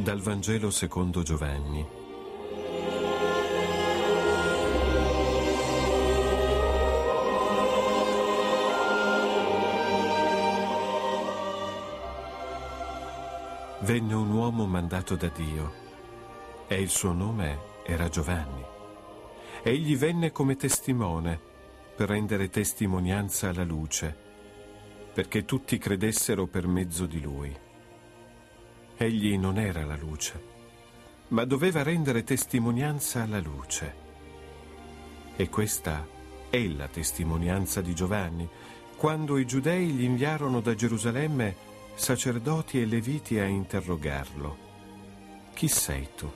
Dal Vangelo secondo Giovanni. Venne un uomo mandato da Dio e il suo nome era Giovanni. Egli venne come testimone per rendere testimonianza alla luce, perché tutti credessero per mezzo di lui. Egli non era la luce, ma doveva rendere testimonianza alla luce. E questa è la testimonianza di Giovanni, quando i giudei gli inviarono da Gerusalemme sacerdoti e leviti a interrogarlo. Chi sei tu?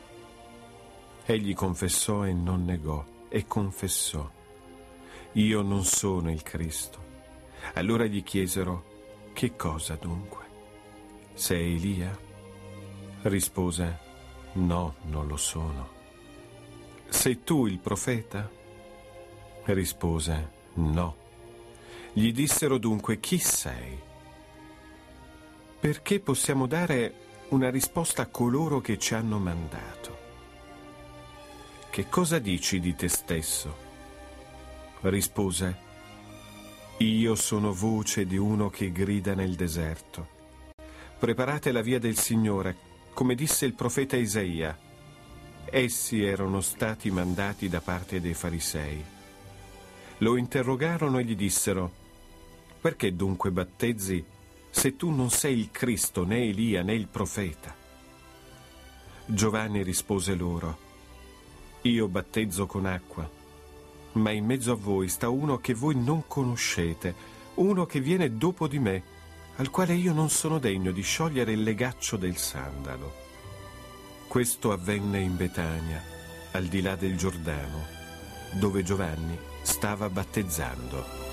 Egli confessò e non negò, e confessò. Io non sono il Cristo. Allora gli chiesero, che cosa dunque? Sei Elia? Rispose, no, non lo sono. Sei tu il profeta? Rispose, no. Gli dissero dunque, chi sei? Perché possiamo dare una risposta a coloro che ci hanno mandato? Che cosa dici di te stesso? Rispose, io sono voce di uno che grida nel deserto. Preparate la via del Signore, come disse il profeta Isaia. Essi erano stati mandati da parte dei farisei. Lo interrogarono e gli dissero, perché dunque battezzi se tu non sei il Cristo, né Elia, né il profeta? Giovanni rispose loro, io battezzo con acqua, ma in mezzo a voi sta uno che voi non conoscete, uno che viene dopo di me, al quale io non sono degno di sciogliere il legaccio del sandalo. Questo avvenne in Betania, al di là del Giordano, dove Giovanni stava battezzando.